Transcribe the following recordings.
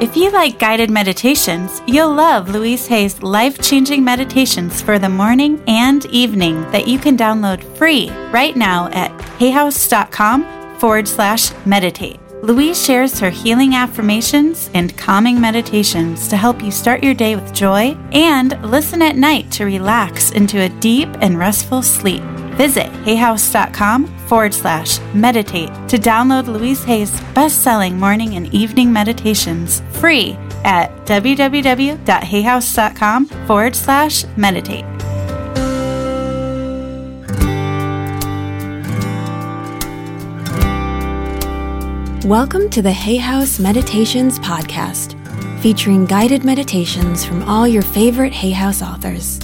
If you like guided meditations, you'll love Louise Hay's life changing meditations for the morning and evening that you can download free right now at hayhouse.com forward slash meditate. Louise shares her healing affirmations and calming meditations to help you start your day with joy and listen at night to relax into a deep and restful sleep. Visit hayhouse.com forward slash meditate to download Louise Hay's best selling morning and evening meditations free at www.hayhouse.com forward slash meditate. Welcome to the Hay House Meditations Podcast, featuring guided meditations from all your favorite Hay House authors.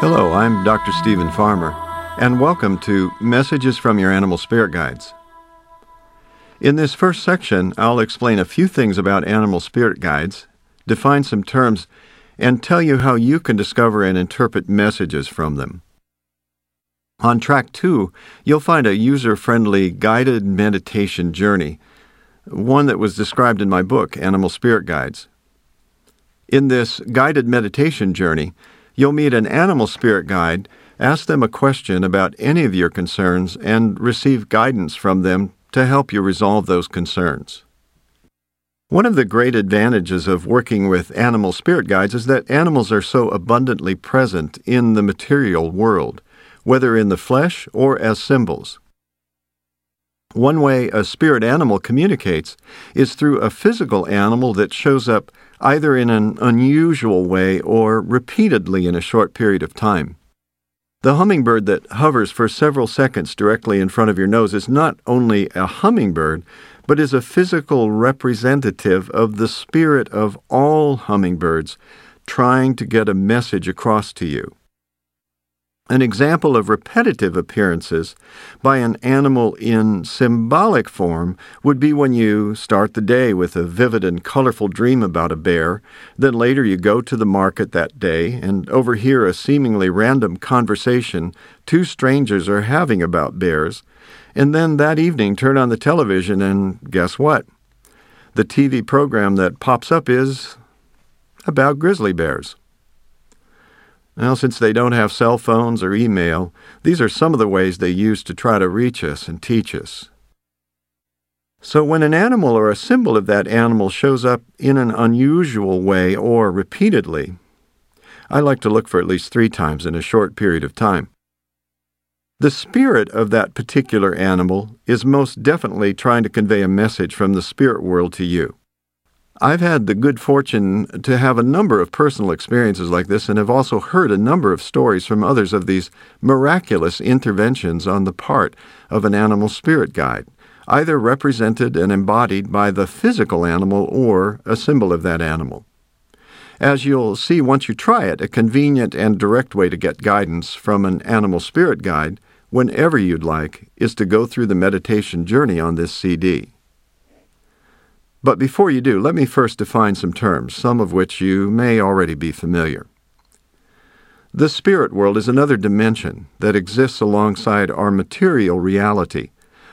Hello, I'm Dr. Steven Farmer, and welcome to Messages from Your Animal Spirit Guides. In this first section, I'll explain a few things about animal spirit guides, define some terms, and tell you how you can discover and interpret messages from them. On track two, you'll find a user friendly guided meditation journey, one that was described in my book, Animal Spirit Guides. In this guided meditation journey, You'll meet an animal spirit guide, ask them a question about any of your concerns, and receive guidance from them to help you resolve those concerns. One of the great advantages of working with animal spirit guides is that animals are so abundantly present in the material world, whether in the flesh or as symbols. One way a spirit animal communicates is through a physical animal that shows up either in an unusual way or repeatedly in a short period of time. The hummingbird that hovers for several seconds directly in front of your nose is not only a hummingbird, but is a physical representative of the spirit of all hummingbirds trying to get a message across to you. An example of repetitive appearances by an animal in symbolic form would be when you start the day with a vivid and colorful dream about a bear, then later you go to the market that day and overhear a seemingly random conversation two strangers are having about bears, and then that evening turn on the television and guess what? The TV program that pops up is about grizzly bears. Now, since they don't have cell phones or email, these are some of the ways they use to try to reach us and teach us. So, when an animal or a symbol of that animal shows up in an unusual way or repeatedly, I like to look for at least three times in a short period of time. The spirit of that particular animal is most definitely trying to convey a message from the spirit world to you. I've had the good fortune to have a number of personal experiences like this and have also heard a number of stories from others of these miraculous interventions on the part of an animal spirit guide, either represented and embodied by the physical animal or a symbol of that animal. As you'll see once you try it, a convenient and direct way to get guidance from an animal spirit guide whenever you'd like is to go through the meditation journey on this CD. But before you do, let me first define some terms, some of which you may already be familiar. The spirit world is another dimension that exists alongside our material reality,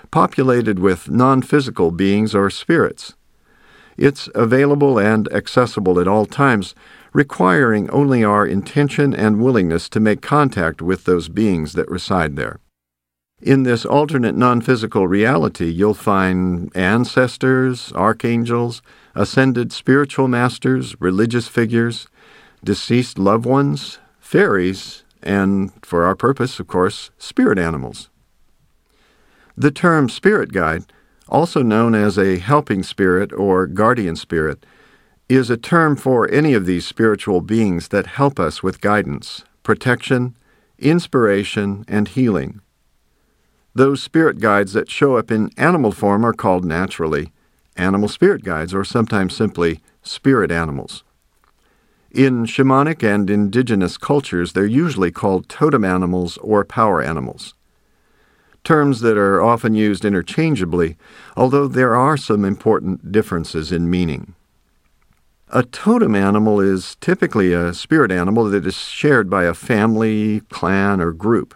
populated with non physical beings or spirits. It's available and accessible at all times, requiring only our intention and willingness to make contact with those beings that reside there. In this alternate non physical reality, you'll find ancestors, archangels, ascended spiritual masters, religious figures, deceased loved ones, fairies, and, for our purpose, of course, spirit animals. The term spirit guide, also known as a helping spirit or guardian spirit, is a term for any of these spiritual beings that help us with guidance, protection, inspiration, and healing. Those spirit guides that show up in animal form are called naturally animal spirit guides, or sometimes simply spirit animals. In shamanic and indigenous cultures, they're usually called totem animals or power animals. Terms that are often used interchangeably, although there are some important differences in meaning. A totem animal is typically a spirit animal that is shared by a family, clan, or group.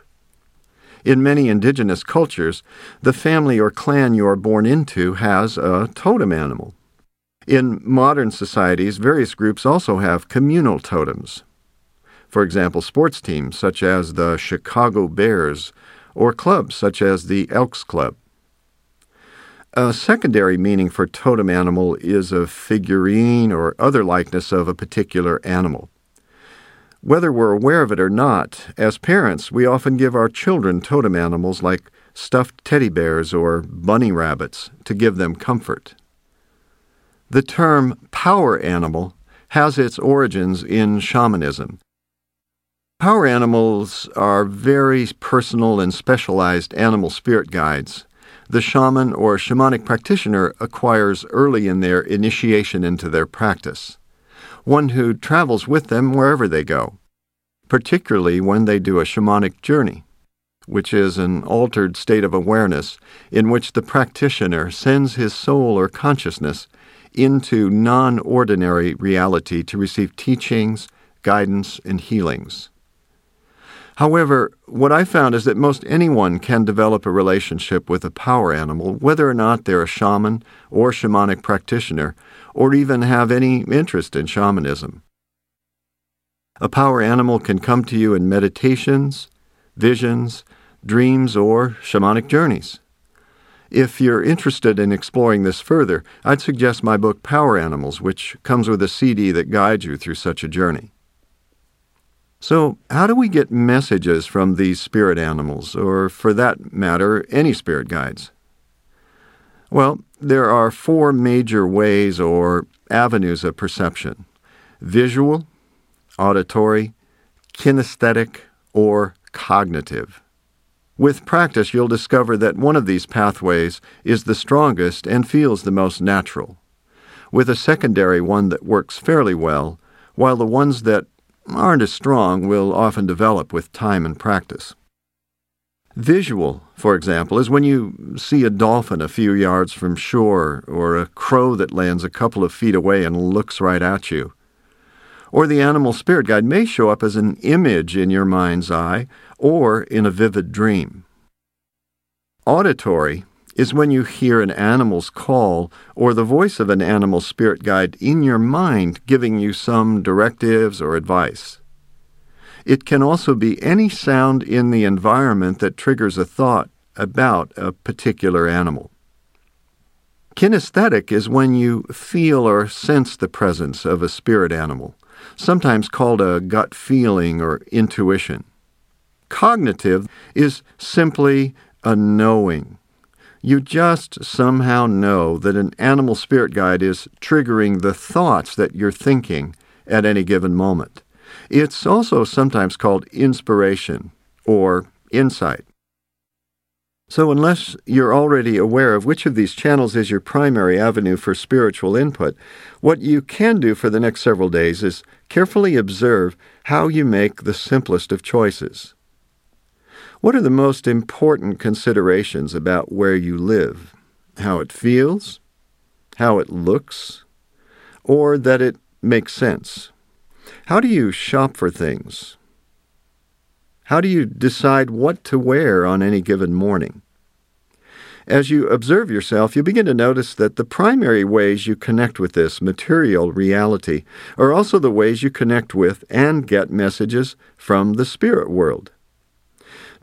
In many indigenous cultures, the family or clan you are born into has a totem animal. In modern societies, various groups also have communal totems. For example, sports teams such as the Chicago Bears or clubs such as the Elks Club. A secondary meaning for totem animal is a figurine or other likeness of a particular animal. Whether we're aware of it or not, as parents, we often give our children totem animals like stuffed teddy bears or bunny rabbits to give them comfort. The term power animal has its origins in shamanism. Power animals are very personal and specialized animal spirit guides. The shaman or shamanic practitioner acquires early in their initiation into their practice, one who travels with them wherever they go, particularly when they do a shamanic journey, which is an altered state of awareness in which the practitioner sends his soul or consciousness into non ordinary reality to receive teachings, guidance, and healings. However, what I found is that most anyone can develop a relationship with a power animal, whether or not they're a shaman or shamanic practitioner, or even have any interest in shamanism. A power animal can come to you in meditations, visions, dreams, or shamanic journeys. If you're interested in exploring this further, I'd suggest my book Power Animals, which comes with a CD that guides you through such a journey. So, how do we get messages from these spirit animals, or for that matter, any spirit guides? Well, there are four major ways or avenues of perception visual, auditory, kinesthetic, or cognitive. With practice, you'll discover that one of these pathways is the strongest and feels the most natural, with a secondary one that works fairly well, while the ones that aren't as strong will often develop with time and practice. Visual, for example, is when you see a dolphin a few yards from shore or a crow that lands a couple of feet away and looks right at you. Or the animal spirit guide may show up as an image in your mind's eye or in a vivid dream. Auditory is when you hear an animal's call or the voice of an animal spirit guide in your mind giving you some directives or advice. It can also be any sound in the environment that triggers a thought about a particular animal. Kinesthetic is when you feel or sense the presence of a spirit animal sometimes called a gut feeling or intuition. Cognitive is simply a knowing. You just somehow know that an animal spirit guide is triggering the thoughts that you're thinking at any given moment. It's also sometimes called inspiration or insight. So, unless you're already aware of which of these channels is your primary avenue for spiritual input, what you can do for the next several days is carefully observe how you make the simplest of choices. What are the most important considerations about where you live? How it feels? How it looks? Or that it makes sense? How do you shop for things? How do you decide what to wear on any given morning? As you observe yourself, you begin to notice that the primary ways you connect with this material reality are also the ways you connect with and get messages from the spirit world.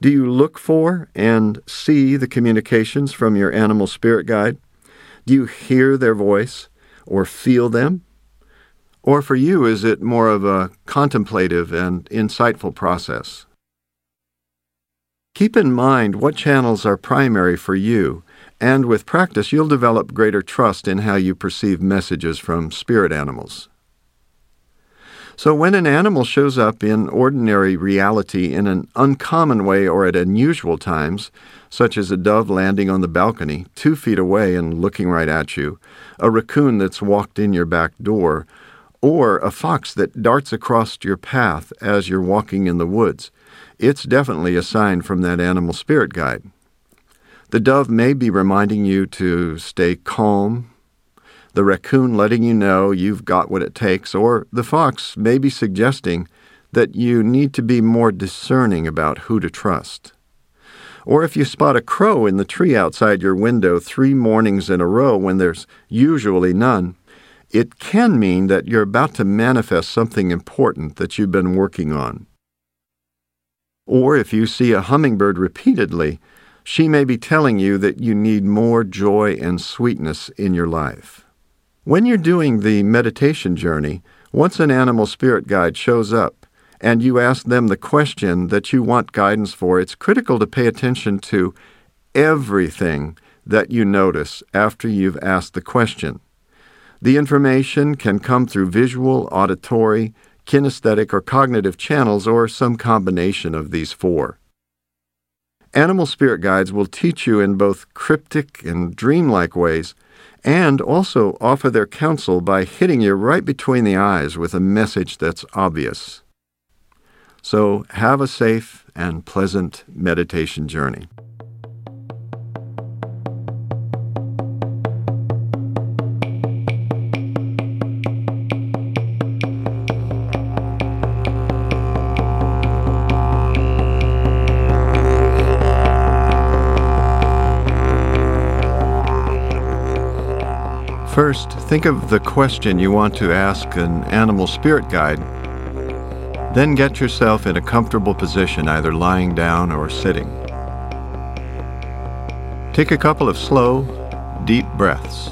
Do you look for and see the communications from your animal spirit guide? Do you hear their voice or feel them? Or for you, is it more of a contemplative and insightful process? Keep in mind what channels are primary for you, and with practice, you'll develop greater trust in how you perceive messages from spirit animals. So, when an animal shows up in ordinary reality in an uncommon way or at unusual times, such as a dove landing on the balcony two feet away and looking right at you, a raccoon that's walked in your back door, or a fox that darts across your path as you're walking in the woods, it's definitely a sign from that animal spirit guide. The dove may be reminding you to stay calm, the raccoon letting you know you've got what it takes, or the fox may be suggesting that you need to be more discerning about who to trust. Or if you spot a crow in the tree outside your window three mornings in a row when there's usually none, it can mean that you're about to manifest something important that you've been working on. Or if you see a hummingbird repeatedly, she may be telling you that you need more joy and sweetness in your life. When you're doing the meditation journey, once an animal spirit guide shows up and you ask them the question that you want guidance for, it's critical to pay attention to everything that you notice after you've asked the question. The information can come through visual, auditory, kinesthetic, or cognitive channels, or some combination of these four. Animal spirit guides will teach you in both cryptic and dreamlike ways, and also offer their counsel by hitting you right between the eyes with a message that's obvious. So, have a safe and pleasant meditation journey. First, think of the question you want to ask an animal spirit guide. Then get yourself in a comfortable position, either lying down or sitting. Take a couple of slow, deep breaths.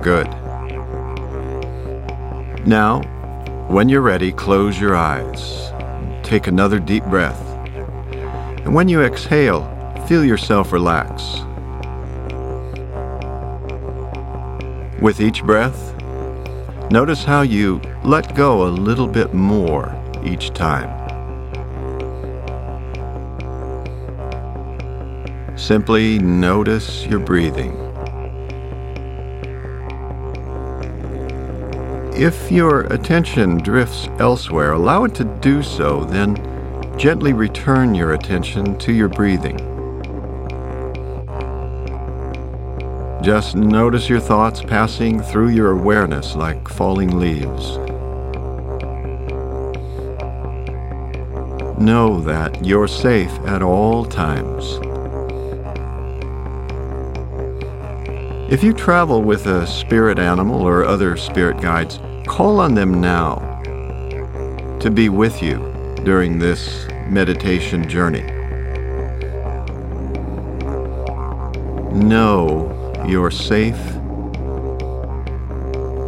Good. Now, when you're ready, close your eyes. Take another deep breath. And when you exhale, feel yourself relax. With each breath, notice how you let go a little bit more each time. Simply notice your breathing. If your attention drifts elsewhere, allow it to do so, then gently return your attention to your breathing. Just notice your thoughts passing through your awareness like falling leaves. Know that you're safe at all times. If you travel with a spirit animal or other spirit guides, call on them now to be with you during this meditation journey. Know you're safe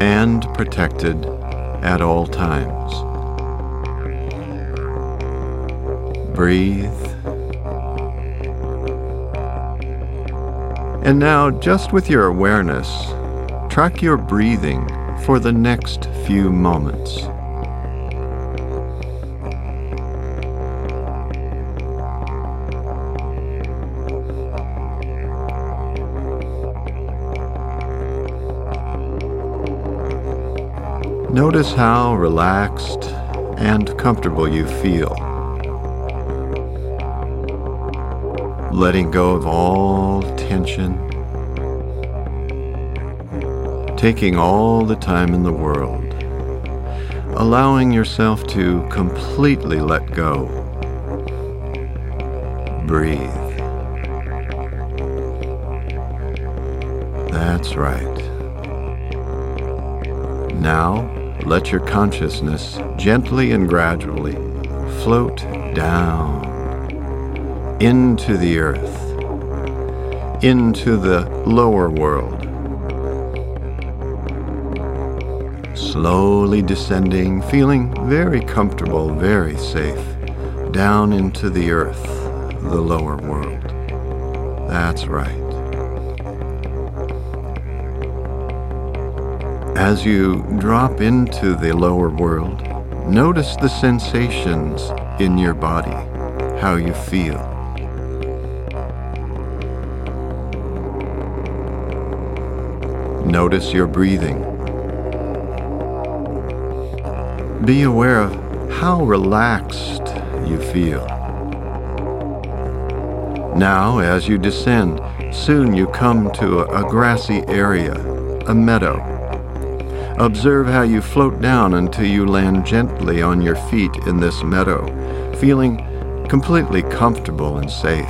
and protected at all times. Breathe. And now, just with your awareness, track your breathing for the next few moments. Notice how relaxed and comfortable you feel. Letting go of all tension. Taking all the time in the world. Allowing yourself to completely let go. Breathe. That's right. Now, let your consciousness gently and gradually float down into the earth, into the lower world. Slowly descending, feeling very comfortable, very safe, down into the earth, the lower world. That's right. As you drop into the lower world, notice the sensations in your body, how you feel. Notice your breathing. Be aware of how relaxed you feel. Now, as you descend, Soon you come to a, grassy area, a meadow. Observe how you float down until you land gently on your feet in this meadow, feeling completely comfortable and safe.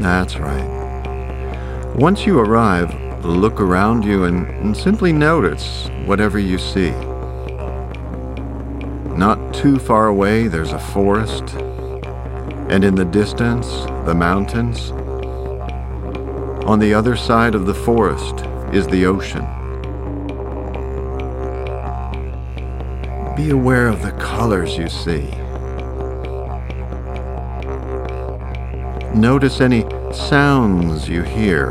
That's right. Once you arrive, look around you and, and simply notice whatever you see. Not too far away, there's a forest, and in the distance, the mountains. On the other side of the forest is the ocean. Be aware of the colors you see. Notice any sounds you hear.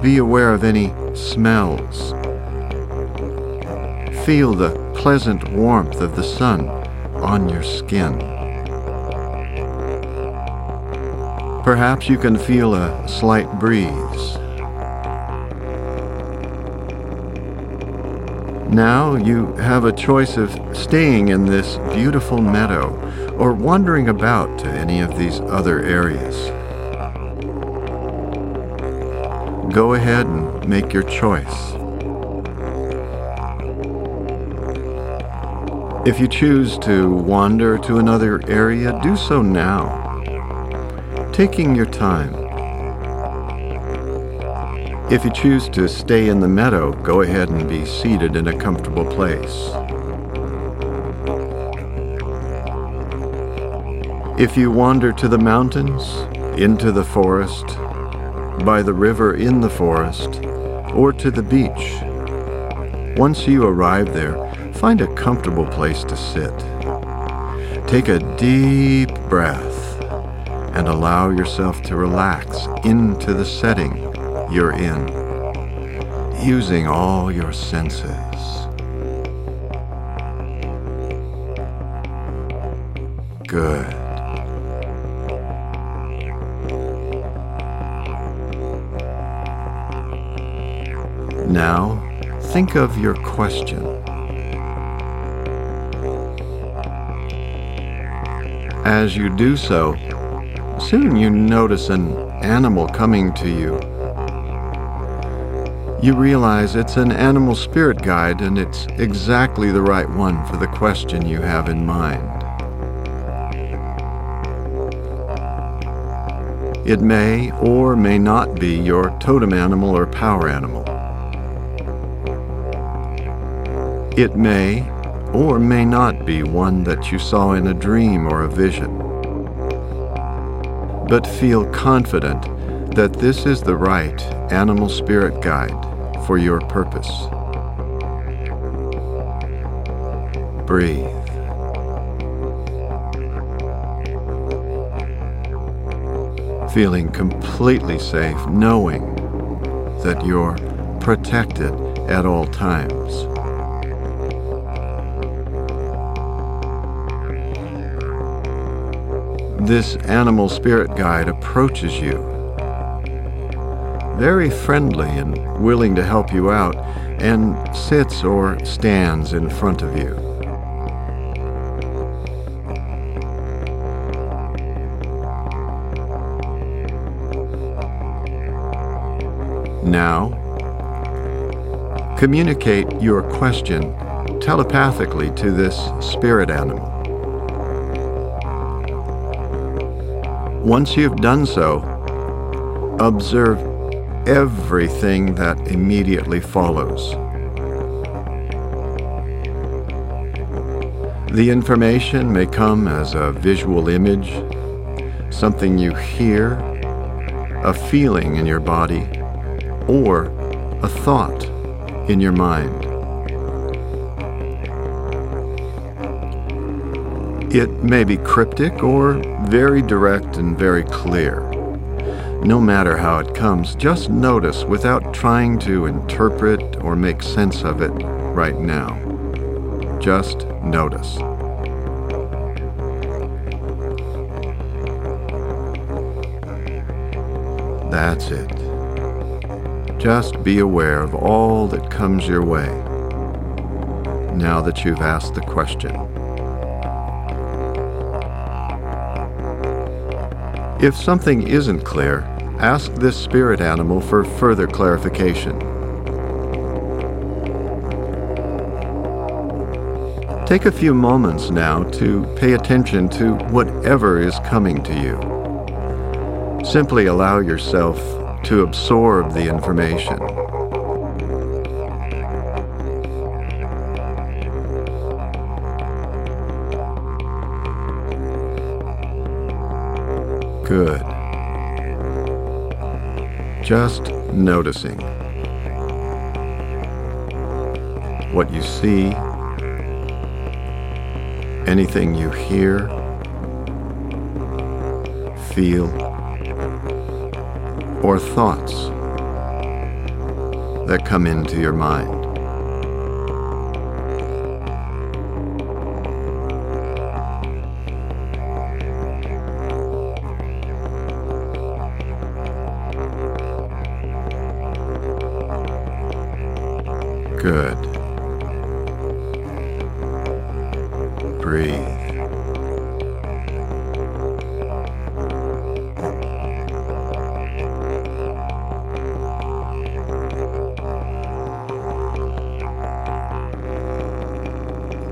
Be aware of any smells. Feel the pleasant warmth of the sun on your skin. Perhaps you can feel a slight breeze. Now you have a choice of staying in this beautiful meadow or wandering about to any of these other areas. Go ahead and make your choice. If you choose to wander to another area, do so now, taking your time. If you choose to stay in the meadow, go ahead and be seated in a comfortable place. If you wander to the mountains, into the forest, by the river in the forest, or to the beach, once you arrive there, find a comfortable place to sit. Take a deep breath and allow yourself to relax into the setting you're in, using all your senses. Good. Now, think of your question. As you do so, soon you notice an animal coming to you you realize it's an animal spirit guide and it's exactly the right one for the question you have in mind. It may or may not be your totem animal or power animal. It may or may not be one that you saw in a dream or a vision. But feel confident that this is the right animal spirit guide for your purpose. Breathe. Feeling completely safe, knowing that you're protected at all times. This animal spirit guide approaches you very friendly and willing to help you out, and sits or stands in front of you. Now, communicate your question telepathically to this spirit animal. Once you've done so, observe everything that immediately follows. The information may come as a visual image, something you hear, a feeling in your body, or a thought in your mind. It may be cryptic or very direct and very clear. No matter how it comes, just notice without trying to interpret or make sense of it right now. Just notice. That's it. Just be aware of all that comes your way now that you've asked the question. If something isn't clear, ask this spirit animal for further clarification. Take a few moments now to pay attention to whatever is coming to you. Simply allow yourself to absorb the information. Just noticing what you see, anything you hear, feel, or thoughts that come into your mind. Good. Breathe.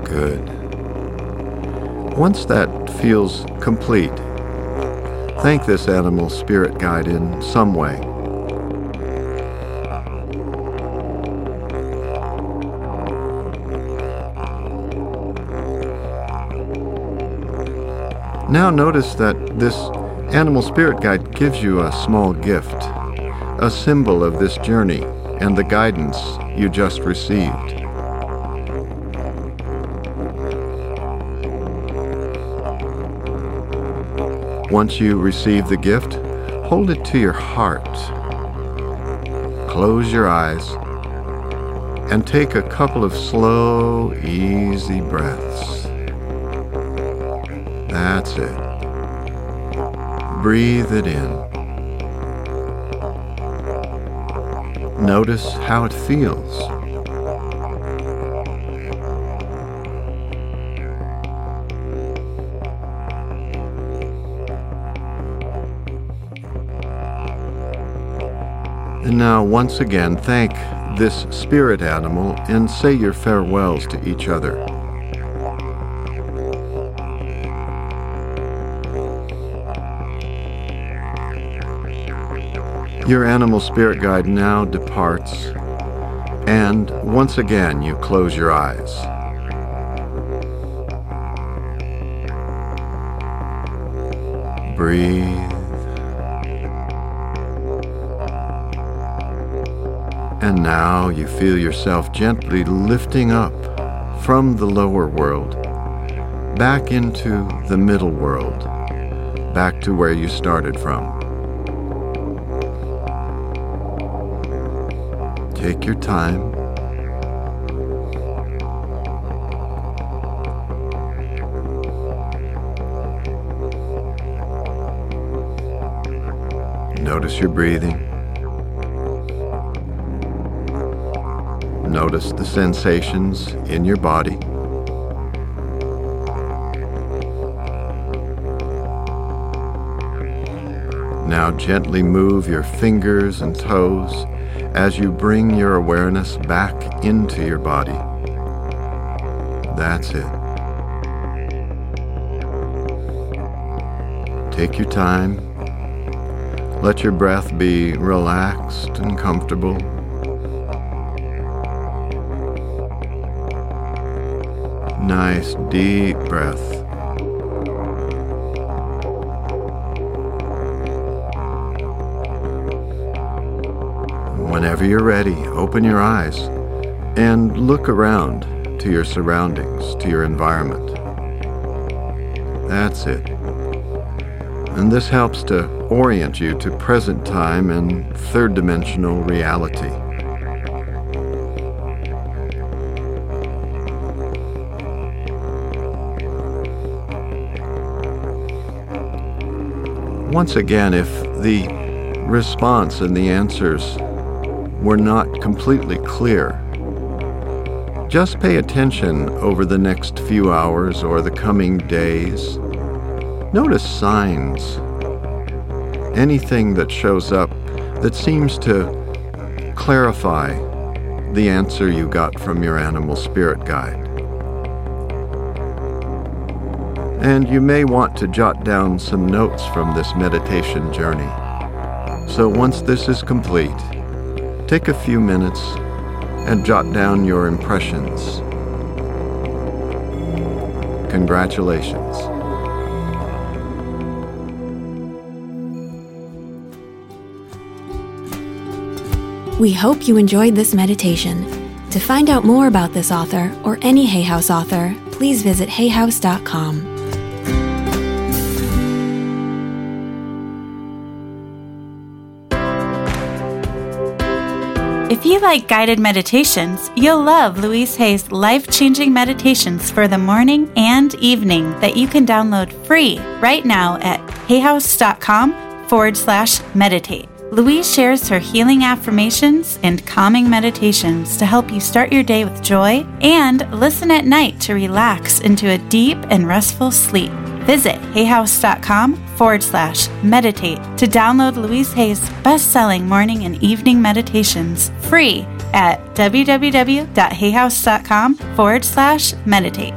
Good. Once that feels complete, thank this animal spirit guide in some way. Now notice that this animal spirit guide gives you a small gift, a symbol of this journey and the guidance you just received. Once you receive the gift, hold it to your heart. Close your eyes and take a couple of slow, easy breaths. That's it. Breathe it in. Notice how it feels. And now, once again, thank this spirit animal and say your farewells to each other. Your animal spirit guide now departs, and once again you close your eyes. Breathe. And now you feel yourself gently lifting up from the lower world back into the middle world, back to where you started from. Take your time. Notice your breathing. Notice the sensations in your body. Now gently move your fingers and toes as you bring your awareness back into your body. That's it. Take your time. Let your breath be relaxed and comfortable. Nice deep breath. Whenever you're ready, open your eyes and look around to your surroundings, to your environment. That's it. And this helps to orient you to present time and third dimensional reality. Once again, if the response and the answers were not completely clear, just pay attention over the next few hours or the coming days. Notice signs, anything that shows up that seems to clarify the answer you got from your animal spirit guide. And you may want to jot down some notes from this meditation journey. So once this is complete, take a few minutes and jot down your impressions. Congratulations. We hope you enjoyed this meditation. To find out more about this author or any Hay House author, please visit hayhouse.com. If you like guided meditations, you'll love Louise Hay's life changing meditations for the morning and evening that you can download free right now at hayhouse.com forward slash meditate. Louise shares her healing affirmations and calming meditations to help you start your day with joy and listen at night to relax into a deep and restful sleep. Visit hayhouse.com forward slash meditate to download Louise Hay's best selling morning and evening meditations free at www.hayhouse.com forward slash meditate.